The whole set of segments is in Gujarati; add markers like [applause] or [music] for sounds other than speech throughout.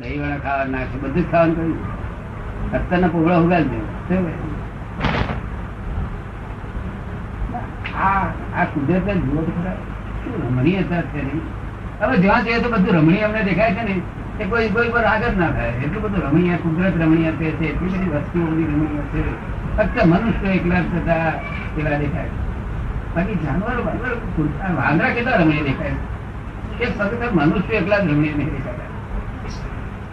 દહીં વાળા ખાવા નાખે બધું ખાવાનું કહ્યું અત્યારના પોગળા ઉગાડી દેવું આ કુદરત જુઓ તો ખરા. જોઈએ તો બધું રમણીય દેખાય છે ને કોઈ કોઈ પર આગળ ના થાય. એટલું બધું રમણીય, કુદરત રમણીય છે એટલી બધી વસ્તુઓ રમણીય છે. ફક્ત મનુષ્ય એકલા થતા એવા દેખાય બાકી જાનવર વાંદરા કેટલા રમણીય દેખાય એ ફક્ત મનુષ્ય એકલા જ રમણીય નહીં દેખાતા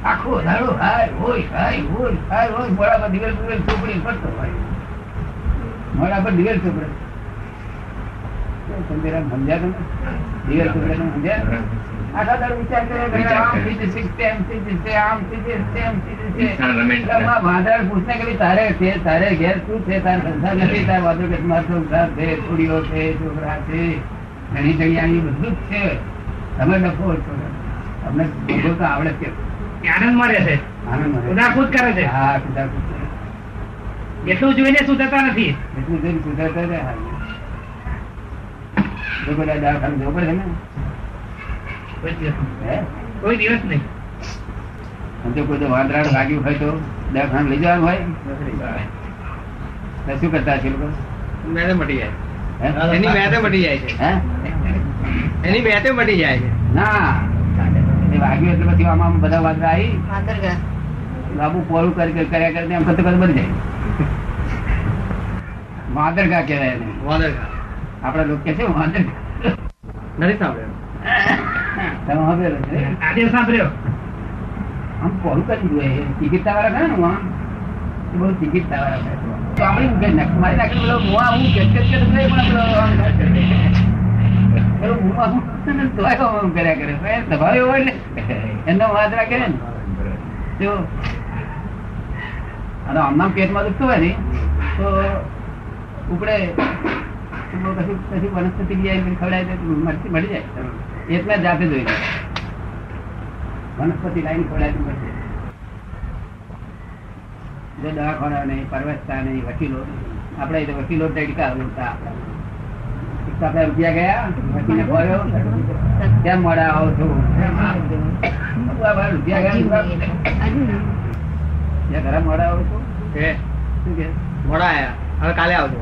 આખો દાડો હાય હોય હાય હોય હાય હોય મોડા પર દિવેલ દિવેલ ચોપડી પડતો હોય. મોડા પર દિવેલ ચોપડે સમજ્યા તમે? દિવેલ ચોપડે તમે સમજ્યા? આખા દાડો વિચાર કરે કે આમ થઈ જશે તેમ થઈ જશે આમ થઈ જશે તેમ થઈ જશે. આમાં પૂછને કે તારે છે તારે ઘેર શું છે? તારે સંસાર નથી તારે વાંધો કે મારો સંસાર છે છોડીઓ છે છોકરા છે ઘણી જગ્યાએ બધું જ છે. તમે લખો છો તમને બધું તો આવડે કે આનંદમાં રહે છે. આનંદ કરે છે. હા કુદાકૂદ એટલું જોઈને સુધરતા નથી. એટલું જોઈને કુદરત જ હાલ. જો બધા દવાખાને જવું પડે છે ને? કોઈ દિવસ નહીં. જો કોઈ લાગ્યું હોય તો દવાખાને લઈ જવાનું હોય. શું કરતા છે લોકો? મેદે મટી જાય. હે? એની મેદે મટી જાય છે. હે? એની મેદે મટી જાય છે. ના. વાગ્યું એટલે પછી આમાં બધા વાંદરા આવી વાંદરગા. લાંબુ પોળું કરી કરી કર્યા કરીને એમ કરતા કરતા બની જાય. વાંદરગા કહેવાય એને. વાદળગા. આપડા લોકો કે છે વાંદરગા નથી સાંભળ્યું. તમે સાંભળેલો આજે સાંભળ્યો. આમ પોળું કરી જોઈએ ટિકિટ વાળા ખરા ને આમ? એ બહુ ટિકિટતા વાળા. તો આપણે મારી નાખે મુઆ હું કે કે કે પણ પેલો આમ કરે. પેલો મુઆ હું કરે કર્યા કરે. સ્વભાવ એવો એટલે એમનો વાંદરા કરે ને અને આમનામ પેટમાં દુખતું હોય ને, તો ઉપડે કશું વનસ્પતિ આવી ખવડાય તો મળી જાય એટલે જાતે જોઈ લે. વનસ્પતિ લાઈન ખવડાય તો મળી જાય જો દવાખાના નહીં પરવસતા નહીં, વકીલો. આપણે વકીલો તડકા ઉડતા આપણા. તો રૂપિયા ગયા વકીલે ભર્યો. કેમ મળે આવો છો? રૂપિયા ગયા ત્યાં ઘરે મોડા આવો છો? હવે કાલે આવજો.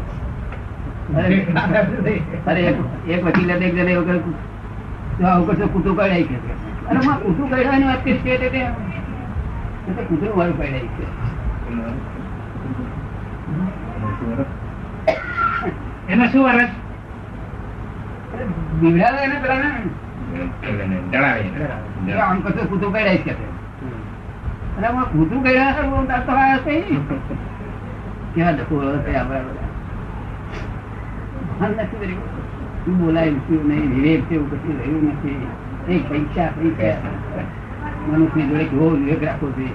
અરે એક વકીલે એક જણે એવું કર્યું આવું કરશો કૂટું કઢાઈ કે અરે માં કૂટું કઢાવાની વાત કરી છે તે તે. એ તો કૂતરું વાળું કઢાઈ છે. એમાં શું વરસ? બીવડાવે એ આમ કે. અરે તો છે નથી શું બોલાય શું નહીં વિવેક છે એવું કશું રહ્યું નથી. એક પૈસા પૈસા મનુષ્ય જોડે કેવો વિવેક રાખવો જોઈએ.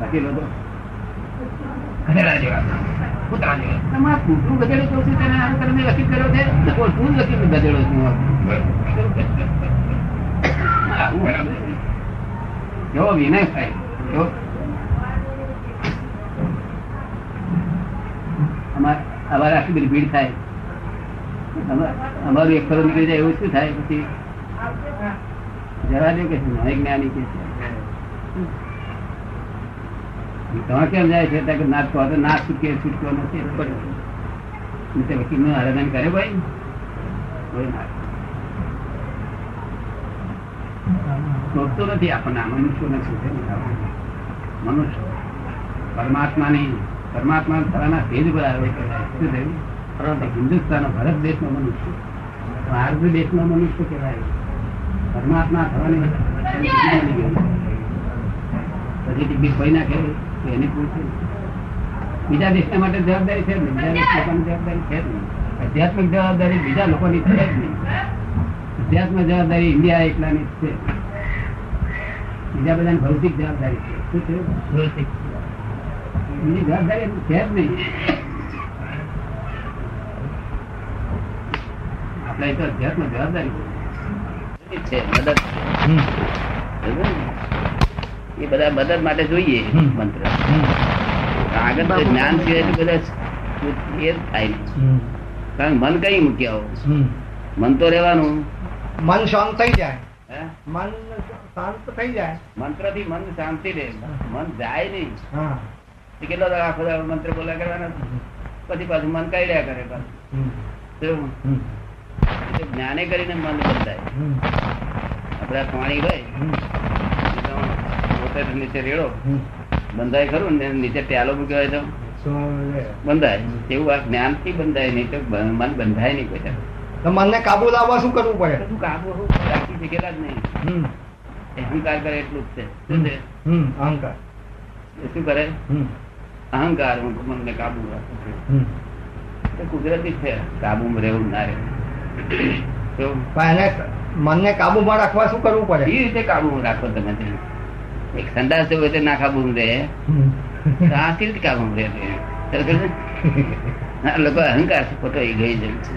બાકી લોકો. ખરેડા જેવા, જેવા. તમારે કૂતરું ગધેડું છું તેને આમ કરીને વકીલ કર્યો છે બોલ, જ વકીલ ગધેડો છું કેવો વિનય થાય. કેવો અમારે બધી ભીડ થાય. અમારું એક ખરો નીકળી જાય એવું શું થાય? પછી જરા દો કે છે જ્ઞાની કે છે. તમે કેમ જાય છે? કે ના તો ના છૂટકે છૂટકો નથી. નહીં તો વકીલનું આરાધન કરે ભાઈ. શોધતો નથી આપણને. મનુષ્ય નહીં. મનુષ્ય. પરમાત્માની પરમાત્મા થવાના ભેદ પર આવે શું થયું? હિન્દુસ્તાન ભરત દેશનો મનુષ્ય. ભારત દેશનો મનુષ્ય કહેવાય. પરમાત્મા થવાની પછી ટિકિટ કોઈ નાખે એની પૂછે બીજા દેશના માટે જવાબદારી છે બીજા દેશ લોકોની જવાબદારી છે જ નહીં. આધ્યાત્મિક જવાબદારી બીજા લોકોની છે જ નહીં. અધ્યાત્મ જવાબદારી ઇન્ડિયા એકલાની જ છે. બીજા બધાની ભૌતિક જવાબદારી છે. શું છે? બીજી જવાબદારી છે જ નહીં. આપણે તો અધ્યાત્મ જવાબદારી છે. મદદ ને? એ બધા મદદ માટે જોઈએ મંત્ર. આગળ તો જ્ઞાન સિવાય બધા એ થાય. કારણ મન કઈ મૂક્યા મન તો રહેવાનું. મન શાંત થઈ જાય. હે? મન શાંત થઈ જાય. મંત્રથી મન શાંતિ રહે. મન જાય નહીં. કેટલો આખો મંત્ર બોલા કરવાના? પછી પાછું મન કરે પાછું. તો હમ. એ જ્ઞાને કરીને મન હમ. આપડે પાણી હોય. નીચે રેડો. બંધાય ખરું ને નીચે પ્યાલો મૂક્યો હોય તો? બંધાય. એવું આ જ્ઞાનથી બંધાય નહીં તો મન બંધાય નહીં કોઈ મનને કાબુ લાવવા શું કરવું પડે? શું કાબુ રાખી શકેલા જ નહીં. અહંકાર કરે એટલું જ છે. શું છે? હમ. અહંકાર. શું કરે? અહંકાર મનને કાબુ રાખે કુદરતી છે. કાબુ રહેવું ના રહે. મનને કાબુમાં રાખવા શું કરવું પડે? એ રીતે કાબુમાં રાખો તમે. એક સંદાસ જવું તો ના કાબુમાં રહે આ કેવી રીતે કાબુમાં રહે [laughs] લોકો અહંકાર ખોટો એ ગઈ જેમ છે.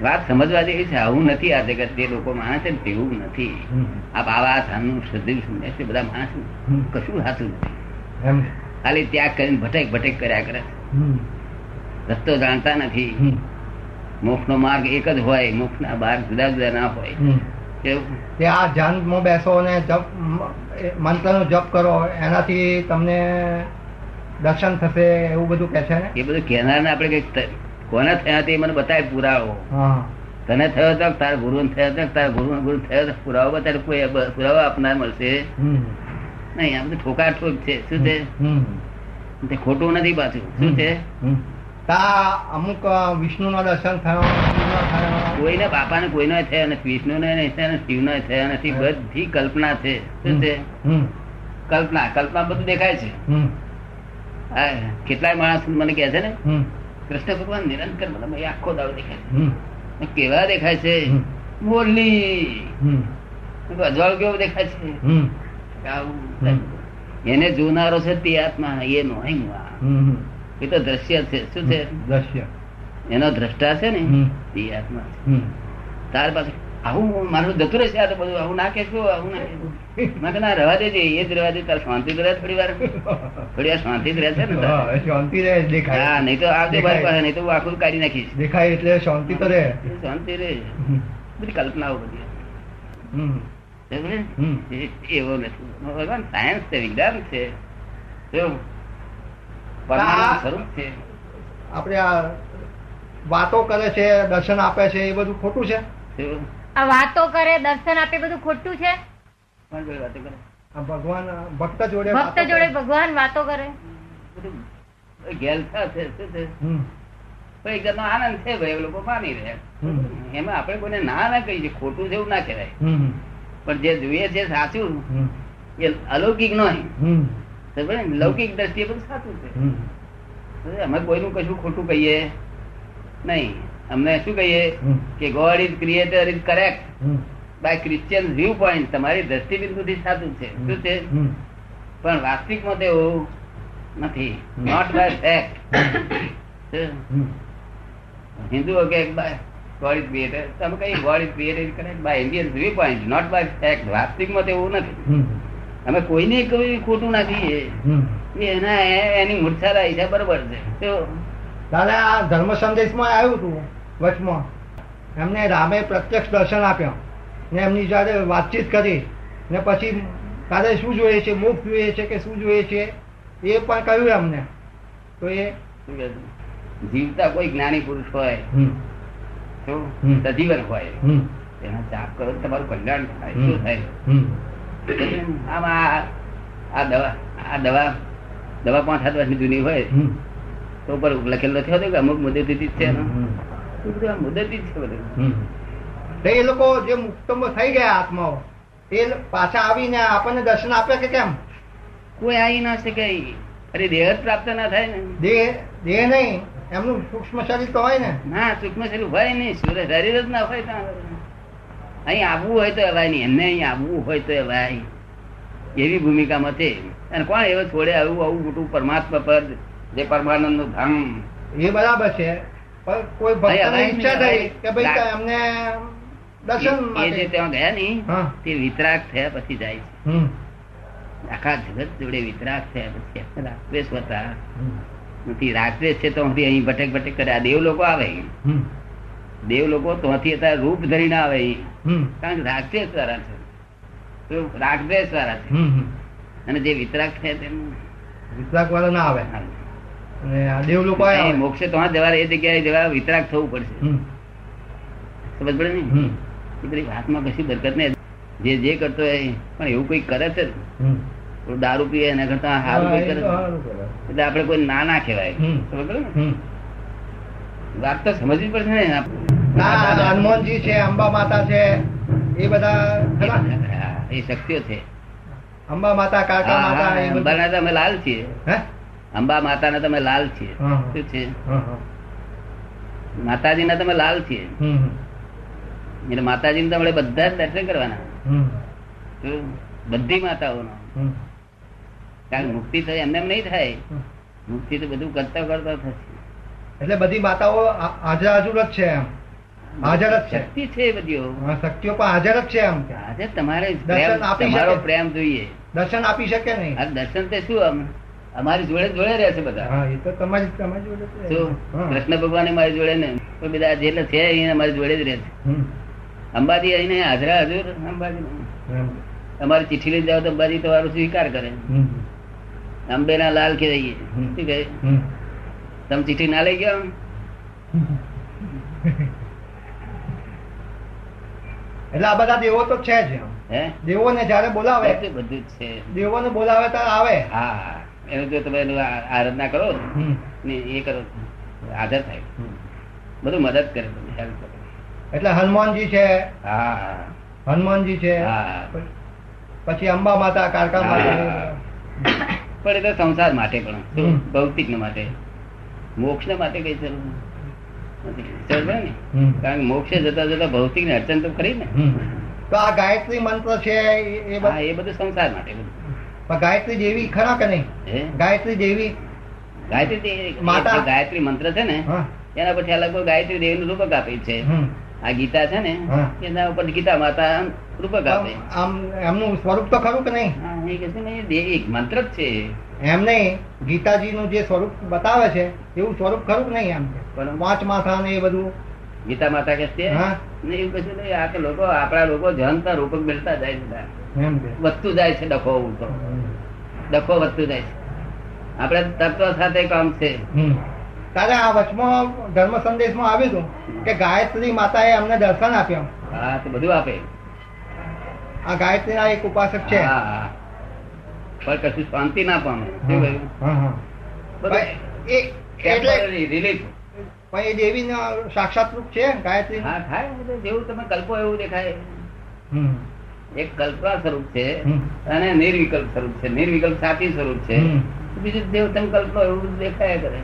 વાત સમજવા જેવી છે આવું નથી આ જગત. જે લોકો માને છે તેવું નથી. આ બાવા થાનનું શ્રદ્ધેવ સમજે છે બધા માણસ કશું સાચું નથી. ખાલી ત્યાગ કરીને ભટેક ભટેક કર્યા કરે. રસ્તો જાણતા નથી. મોક્ષ નો માર્ગ એક જ હોય મોક્ષ ના માર્ગ જુદા જુદા ના હોય. તે આ ધ્યાનમાં બેસો અને જપ મંત્રનો જપ કરો એનાથી તમને દર્શન થશે એવું બધું કે છે ને? એ બધું કહેનાર ને આપણે કંઈક કોને થયા તે મને બતાય પુરાવો. તને થયો તો તારા ગુરુ થયો તો તારા ગુરુ ગુરુ થયો તો પુરાવો બતાવે કોઈ પુરાવો આપનાર મળશે. નહીં આ બધું ઠોકા ઠોક છે. શું છે? તે ખોટું નથી પાછું. શું છે. તા અમુક વિષ્ણુ નો દર્શન થયો કોઈને બાપાને કોઈનો થયો નથી વિષ્ણુ ને શિવનો થયો નથી બધી કલ્પના છે. શું છે? કલ્પના કલ્પના બધું દેખાય છે. કેટલાય માણસ મને કહે છે ને કૃષ્ણ ભગવાન નિરંતર મને આખો દાવ દેખાય છે. કેવા દેખાય છે. મોરલી. અજવાળ કેવો દેખાય છે. એને જોનારો છે તે આત્મા એ નો. એ તો દ્રશ્ય છે. શું છે? દ્રશ્ય. એનો દ્રષ્ટા છે ને એ આત્મા તાર પાસે આવું મારું જતું રહેશે આ તો બધું આવું ના કહેશો આવું ના. મેં ના રહેવા દેજે એ જ રહેવા દે તાર શાંતિ રહે થોડી વાર. થોડી વાર શાંતિ રહેશે ને શાંતિ રહે દેખાય. હા નહીં તો આવજો ભાઈ પાસે નહીં તો હું આખું કાઢી નાખીશ. દેખાય એટલે શાંતિ તો રહે. શાંતિ રહે. બધી કલ્પનાઓ બધી. એવો નથી. ભગવાન સાયન્સ છે વિજ્ઞાન છે. સ્વરૂપ છે આપણે આ વાતો કરે છે દર્શન આપે છે એ બધું ખોટું છે? આ વાતો કરે દર્શન આપે બધું ખોટું છે? કોણ જોડે વાતો કરે. આ ભગવાન ભક્ત જોડે ભક્ત જોડે ભગવાન વાતો કરે. ગેલતા છે શું છે? આનંદ છે ભાઈ એ લોકો માની રહ્યા એમાં આપણે કોઈને ના ના કહી છે ખોટું છે એવું ના કહેવાય. પણ જે જોઈએ છે સાચું એ અલૌકિક નહીં? લૌકિક દ્રષ્ટિએ બધું સાચું છે. અમે કોઈનું કશું ખોટું કહીએ નહીં. અમને શું કહીએ? કે God is creator is correct by Christian viewpoint તમારી દ્રષ્ટિબિંદુથી સાચું છે. શું છે? પણ વાસ્તવિકમાં તો એવું નથી. નોટ બાય ફેક્ટ હિન્દુ હિન્દુઓ કે ગોડ ઇઝ ક્રિએટર તમે કઈ God is creator is correct by Indian viewpoint not by fact વાસ્તવિકમાં એવું નથી. અમે કોઈને કોઈ ખોટું નથી એના એની મૂર્છા છે બરોબર છે. દાદા આ ધર્મ સંદેશમાં આવ્યું હતું વચમાં. એમને રામે પ્રત્યક્ષ દર્શન આપ્યા. ને એમની જયારે વાતચીત કરી. ને પછી તારે શું જોઈએ છે મોક્ષ જોઈએ છે કે શું જોઈએ છે એ પણ કહ્યું એમને. તો એ? જીવતા કોઈ જ્ઞાની પુરુષ હોય સજીવન હોય. એના જાપ કરો તમારું કલ્યાણ થાય. શું થાય. [coughs] આમાં આ- દવા આ દવા દવા પાંચ સાત વર્ષની જૂની હોય તો ઉપર લખેલું નથી હોતું કે અમુક મુદતી જ છે મુદતી જ છે બધું. એ લોકો જે મુક્તમ થઈ ગયા આત્માઓ એ પાછા આવીને આપણને દર્શન આપે કે કેમ? કોઈ આવી ના શકે. અરે દેહ જ પ્રાપ્ત ના થાય ને. દેહ દેહ નહીં એમનું સૂક્ષ્મ શરીર તો હોય ને. ના સૂક્ષ્મ શરીર હોય નહીં. શરીર જ ના હોય ત્યાં. અહીં આવવું હોય તો અવાય નહીં. એમને અહીં આવવું હોય તો અવાય. એવી ભૂમિકામાં છે. અને કોણ એવો છોડે આવું આવું મોટું પરમાત્મા પદ જે પરમાનંદનું ધામ. એ બરાબર છે. પણ કોઈ ભક્તને ઈચ્છા થઈ કે ભાઈ અમને દર્શન એ- જે ત્યાં ગયા નહીં તે વિતરાગ થયા પછી જાય છે. આખા જગત જોડે વિતરાગ થયા પછી રાગદ્વેષ હતા. નથી રાગદ્વેષ છે તો અહીં ભટેક ભટેક કરે. આ દેવ લોકો આવે. દેવ લોકો ત્યાંથી અત્યારે રૂપ ધરીને આવે. કારણ કે રાક્ષસ વાળા છે. તો રાગદ્વેષ વાળા છે. અને જે વિતરાક છે તેનું વિતરાક વાળા ના આવે. અને દેવ લોકો મોક્ષે તો જવા એ જગ્યાએ જવા વિતરાક થવું પડશે. સમજ પડે ને? એ બધી વાતમાં કશી બરકત નહીં. જે જે કરતો હોય પણ એવું કોઈ કરે છે? દારૂ પીએ એના કરતા સારું કોઈ કરે. એટલે આપણે કોઈ ના ના કહેવાય. સમજ પડે ને. વાત તો સમજવી પડશે ને હનુમાનજી છે અંબા માતા છે એ બધા એ શક્તિઓ છે. અંબા માતા કાકા માતા અંબાના તો અમે લાલ છીએ. અંબા માતા માતાના તમે લાલ છીએ. શું છે? માતાજી હા. તમે લાલ છીએ. એટલે માતાજી ને તમારે બધા જ દર્શન કરવાના. બધી માતાઓનો. કારણ કે મુક્તિ થાય એમને એમ નહીં થાય. મુક્તિ તો બધું કરતા કરતા થશે. એટલે બધી માતાઓ હાજર હાજર જ છે એમ. હાજર જ છે. શક્તિ છે બધીઓ શક્તિઓ પણ હાજર જ છે એમ. આજે તમારે દર્શન આપી તમારો. પ્રેમ જોઈએ. દર્શન આપી શકે નહીં. દર્શન તે શું અમારી જોડે જોડે રહેશે બધા. હા એ તો તમારી તમારી જોડે છે. શું? કૃષ્ણ ભગવાન મારી જોડે ને બધા જેટલા છે અહીંયા અમારી જોડે જ રહે છે. અંબાજી અહીં હાજરા હજુર અંબાજી. તમારી ચિઠ્ઠી લઈ જાઓ તો અંબાજી તમારો સ્વીકાર કરે. અંબેના લાલ કે રહીએ શું કહે. તમે ચીઠી ના લઈ ગયા? એટલે આ બધા દેવો તો છે જ દેવો ને જયારે બોલાવે બધું છે. દેવો ને બોલાવે ત્યારે આવે. હા એનું જો તમે આરાધના કરો ને એ કરો હાજર થાય. બધું મદદ કરે તમને હેલ્પ કરે. એટલે હનુમાનજી છે. હા હનુમાનજી છે. હા પછી અંબા માતા કારકા માતા. પણ એ તો સંસાર માટે પણ. ભૌતિક માટે. મોક્ષ માટે કઈ જરૂર નથી. ને? કારણ કે મોક્ષે જતા જતા ભૌતિક ને અડચણ તો ખરી ને. તો આ ગાયત્રી મંત્ર છે એ- એ બધું સંસાર માટે બધું. પણ ગાયત્રી જેવી ખરા કે નહીં? ગાયત્રી જેવી ગાયત્રી માતા. ગાયત્રી મંત્ર છે ને એના પછી આ લગભગ ગાયત્રી દેવી નું રૂપક આપે છે. આ ગીતા છે ને એના ઉપર ગીતા માતા રૂપક આપે. આમ આમ એમનું સ્વરૂપ તો ખરું કે નહીં? એ કે છે ને એક મંત્ર જ છે. એમ નહીં ગીતાજીનું જે સ્વરૂપ બતાવે છે એવું સ્વરૂપ ખરું નહીં એમ? પણ પાંચ માથા ને એ બધું? ગીતા માતા કે છે? ને એવું કશું નહીં આ તો લોકો આપણા લોકો જનતા રૂપક મેળતા જાય છે વધતું જાય છે ડખો તો. ડખો વધતું જાય છે. આપણે તત્વ સાથે કામ છે. તારે આ વચમાં ધર્મ સંદેશમાં આવ્યું હતું કે ગાયત્રી માતાએ અમને દર્શન આપ્યું. હા તો બધું આપે. આ ગાયત્રીના એક ઉપાસક છે. હા. પણ કશું શાંતિ ના પામે. બધું પણ એ એટલે temporary relief. પણ એ દેવીના સાક્ષાત રૂપ છે ગાયત્રી? હા થાય જેવું તમે કલ્પો એવું દેખાય. એક કલ્પના સ્વરૂપ છે. અને નિર્વિકલ્પ સ્વરૂપ છે. નિર્વિકલ્પ સાચી સ્વરૂપ છે. બીજું દેવ તમે કલ્પનો એવું દેખાય કરે.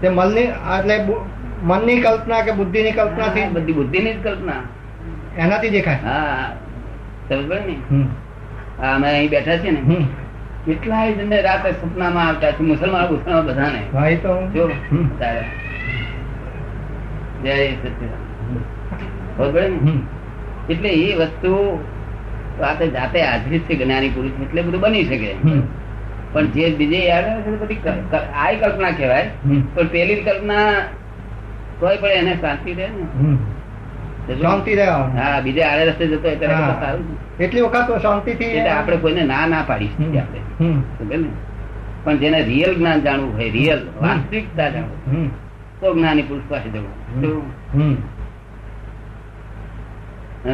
તે મનની એટલે મનની કલ્પના કે બુદ્ધિની કલ્પના થી બધી બુદ્ધિની જ કલ્પના. એનાથી દેખાય. હા સમજ ને. હા, અમે અહીં બેઠા છીએ ને. કેટલાય જણને રાતે સપનામાં આવતા છે મુસલમાન મુસલમાન બધાને. હા, એ તો. જો તારે. જય સચિદાનંદ. ખબર પડે ને? હમ. એટલે એ વસ્તુ રાતે જાતે હાજરી છે જ્ઞાની પુરુષ એટલે બધું બની શકે. પણ જે બીજે યાદ આવે છે બધી ક- ક- આ કલ્પના કહેવાય. પણ પેલી કલ્પના કોઈ પણ એને શાંતિ રહે ને. શાંતિ હા બીજે આડે રસ્તે જતો એટલી વખત તો શાંતિ થી આપણે કોઈને ના ના પાડી. આપણે? પણ જેને રિયલ જ્ઞાન જાણવું હોય રિયલ વાસ્તવિકતા જાણવું તો જ્ઞાની પુરુષ પાસે જવું.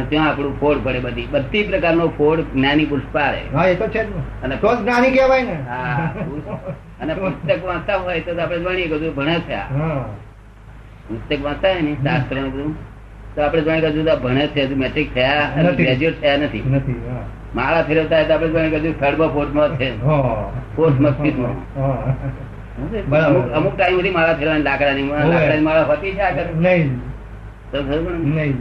ત્યાં આપણું ફોડ પડે બધી. બધી પ્રકારનો ફોડ જ્ઞાની પુરુષ પાડે. હા એ તો છે જ ને. અને- તો જ્ઞાની કહેવાય ને. હા અને [laughs] પુસ્તક વાંચતા હોય તો આપણે ભણીએ બધું ભણે છે પુસ્તક વાંચતા હોય ને શાસ્ત્ર બધું. તો આપણે તો આ ભણે છે મેટ્રિક થયા ગ્રેજ્યુએટ થયા નથી. માળા ફેરવતા હોય તો આપણે જાણીએ કે હજુ થર્ડમાં ફોર્થમાં છે. ફોર્થમાં ફિફ્થમાં. અમુક અમુક ટાઈમ સુધી માળા ફેરવાની લાકડાની. લાકડાની માળા હોતી છે આગળ નહીં. તો ખબર નહીં.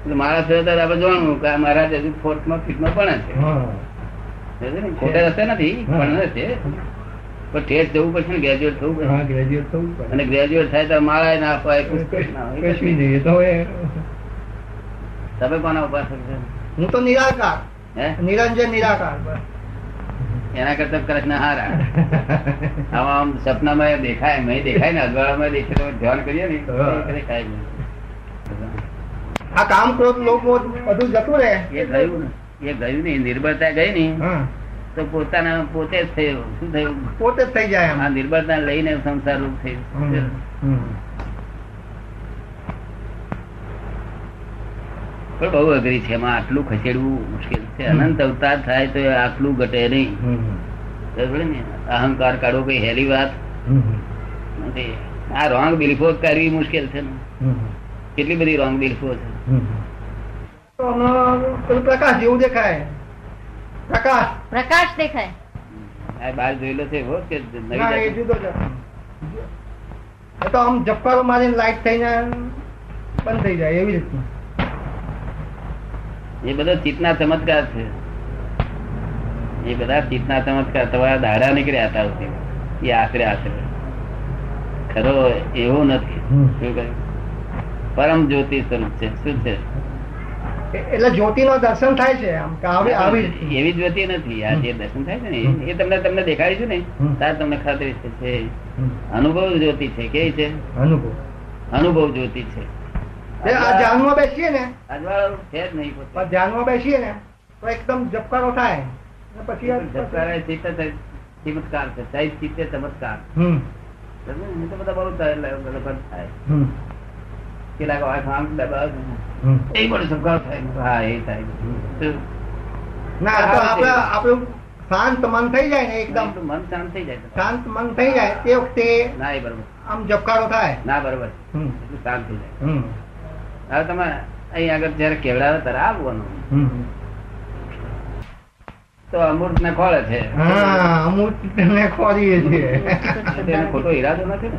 એટલે માળા ફેરવતા આપણે જોવાનું કે મારા મહારાજ હજુ ફોર્થમાં ફિફ્થમાં પણ છે? ખોટે રસ્તે નથી પણ ભણે છે. પણ ઠેઠ જવું પડશે ને ગ્રેજ્યુએટ થવું પડશે. ગ્રેજ્યુએટ થવું પડે. અને ગ્રેજ્યુએટ થાય તો માળા ના અપાય પુસ્તક ના હોય, કશું નહીં તો તમે કોના ઉપાસક છો? હું તો નિરાકાર. હે? નિરંજન નિરાકાર એના કરતા કૃષ્ણ હારા. આમ આમ સપનામાં દેખાય મેં દેખાય ને અજવાળામાં દેખાય તો ધ્યાન કરીએ ને દેખાય નહીં. આ કામ ક્રોધ લોકો બધું જતું રહે. એ ગયું ને એ ગયું નહીં નિર્બળતા ગઈ નહીં તો પોતાના પોતે જ થયો. શું થયું? પોતે જ થઈ જાય આ નિર્બળતા લઈને સંસાર રૂપ થયું. પણ બહુ અઘરી છે. એમાં આટલું ખસેડવું મુશ્કેલ છે. અનંત અવતાર થાય તો આટલું ઘટે નહીં. ને? અહંકાર કાઢો કઈ હેલી વાત? નથી આ રોંગ બિલીફો કરવી મુશ્કેલ છે ને? કેટલી બધી રોંગ બિલીફો છે? પ્રકાશ જેવું દેખાય. પ્રકાશ. પ્રકાશ દેખાય. આ બહાર જોયેલો છે એવો કે નવી? જુદો એ તો આમ જપ્પારો મારીને લાઈટ થઈને બંધ થઈ જાય એવી રીતનું. એ બધો ચિતના ચમત્કાર છે. એ બધા ચિતના ચમત્કાર તમારા દાડા નીકળ્યા હતા એ આશરે આશરે. ખરો એવો નથી. શું કહ્યું? પરમ જ્યોતિ સ્વરૂપ છે. શું છે? એ- જ્યોતિ નો દર્શન થાય છે આમ આવી આવી એવી જ્યોતિ નથી. આ જે દર્શન થાય છે ને એ- તમને તમને દેખાડીશું ને તાર તમને ખાતરી છે અનુભવ જ્યોતિ છે કેવી છે? અનુભવ. અનુભવ જ્યોતિ છે. ધ્યાનમાં બેસીએ ને. અજવાળો છે જ નહીં ધ્યાનમાં બેસીએ ને તો એકદમ જપકારો થાય. પછી છે, ચમત્કાર છે ચમત્કાર. તો બધા બહુ થાય, એટલે બધો બંધ થાય હમ. કેટલાક વાંખ આમ દબાવે એ પણ સંભાળ થાય હા એ થાય. તો ના તો આપડે આપણું શાંત મન થઈ જાય ને એકદમ. એકદમ મન શાંત થઈ જાય. શાંત મન થઈ જાય તે વખતે ના એ બરોબર. આમ જપકારો થાય. ના બરોબર. શાંત થઈ જાય. હવે તમે અહીં આગળ જયારે કેવડાવે ત્યારે આવવાનું તો અમૃત ને ખોળે છે. અમૃત ને ખોરીએ છીએ. તો ખોટો ઈરાદો નથી.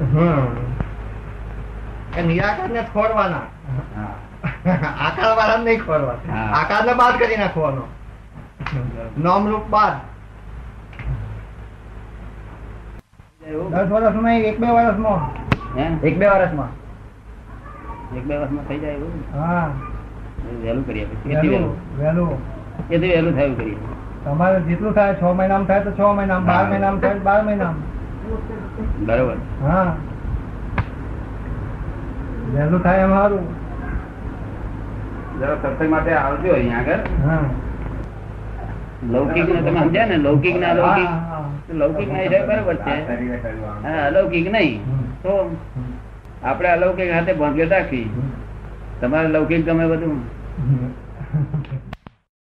એ નિરાકાર ને ખોરવાના. આકાર વાળા નહીં ખોરવાના. આકાર ને બાદ કરી નાખવાનો નામ રૂપ બાદ? દસ વર્ષમાં એક બે વર્ષમાં. હે? એક બે વર્ષમાં. એક બે વર્ષમાં થઈ જાય એવું? હા. વહેલું કરીએ પછી વહેલું વહેલું? એથી વહેલું થયું કરીએ? તમારે જેટલું થાય છ મહિનામાં થાય તો છ મહિનામાં બાર. મહિનામાં થાય બાર મહિનામાં. બરોબર. હા. વહેલું થાય એમ સારું. જરા સત્સંગ માટે આવજો અહીંયા આગળ. લૌકિક ને તમે સમજ્યા ને લૌકિક ના હા. લૌકિક ના હિસાબે બરોબર છે. હા અલૌકિક નહીં. તો આપણે અલૌકિક હાથે ભાંગ્યો રાખી તમારે લૌકિક ગમે બધું.